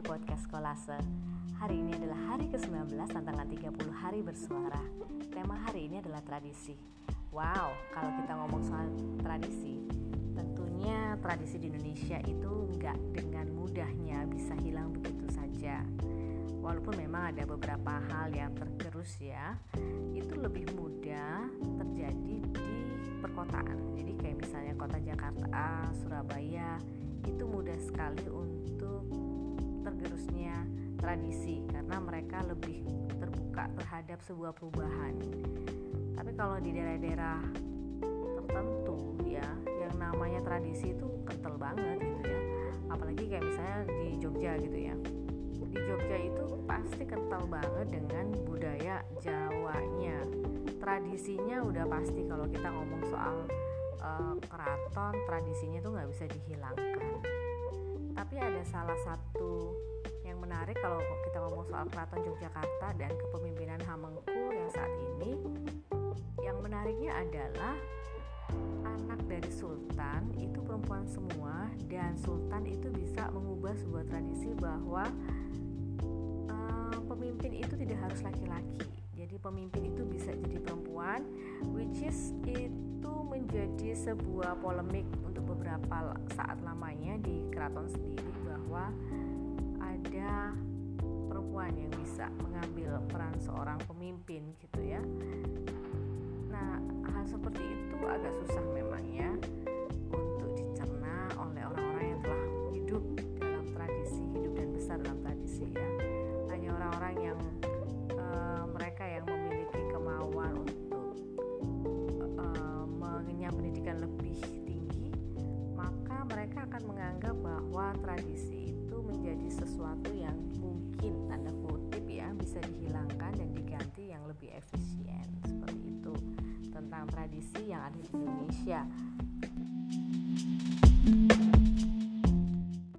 di podcast Kolase. Hari ini adalah hari ke-19 tantangan 30 hari bersuara. Tema hari ini adalah tradisi. Wow, kalau kita ngomong soal tradisi Tentunya tradisi di Indonesia itu nggak dengan mudahnya bisa hilang begitu saja. Walaupun memang ada beberapa hal yang tergerus ya Itu lebih mudah terjadi di perkotaan. Jadi kayak misalnya kota Jakarta, Surabaya itu mudah sekali untuk tradisi karena mereka lebih terbuka terhadap sebuah perubahan. Tapi kalau di daerah-daerah tertentu ya, yang namanya tradisi itu kental banget gitu ya. Apalagi kayak misalnya di Jogja gitu ya. Di Jogja itu pasti kental banget dengan budaya Jawanya. Tradisinya udah pasti kalau kita ngomong soal uh, keraton tradisinya tuh nggak bisa dihilangkan tapi ada salah satu yang menarik kalau kita ngomong soal keraton Yogyakarta dan kepemimpinan Hamengku yang saat ini yang menariknya adalah anak dari sultan itu perempuan semua dan sultan itu bisa mengubah sebuah tradisi bahwa uh, pemimpin itu tidak harus laki-laki. Jadi pemimpin itu bisa jadi perempuan which is itu menjadi sebuah polemik beberapa saat lamanya di keraton sendiri bahwa ada perempuan yang bisa mengambil peran seorang pemimpin gitu ya. Nah hal seperti itu agak susah memang ya untuk dicerna oleh orang-orang yang telah hidup dalam tradisi hidup dan besar dalam tradisi ya. Hanya orang-orang yang menganggap bahwa tradisi itu menjadi sesuatu yang mungkin tanda kutip ya bisa dihilangkan dan diganti yang lebih efisien seperti itu tentang tradisi yang ada di Indonesia. thank you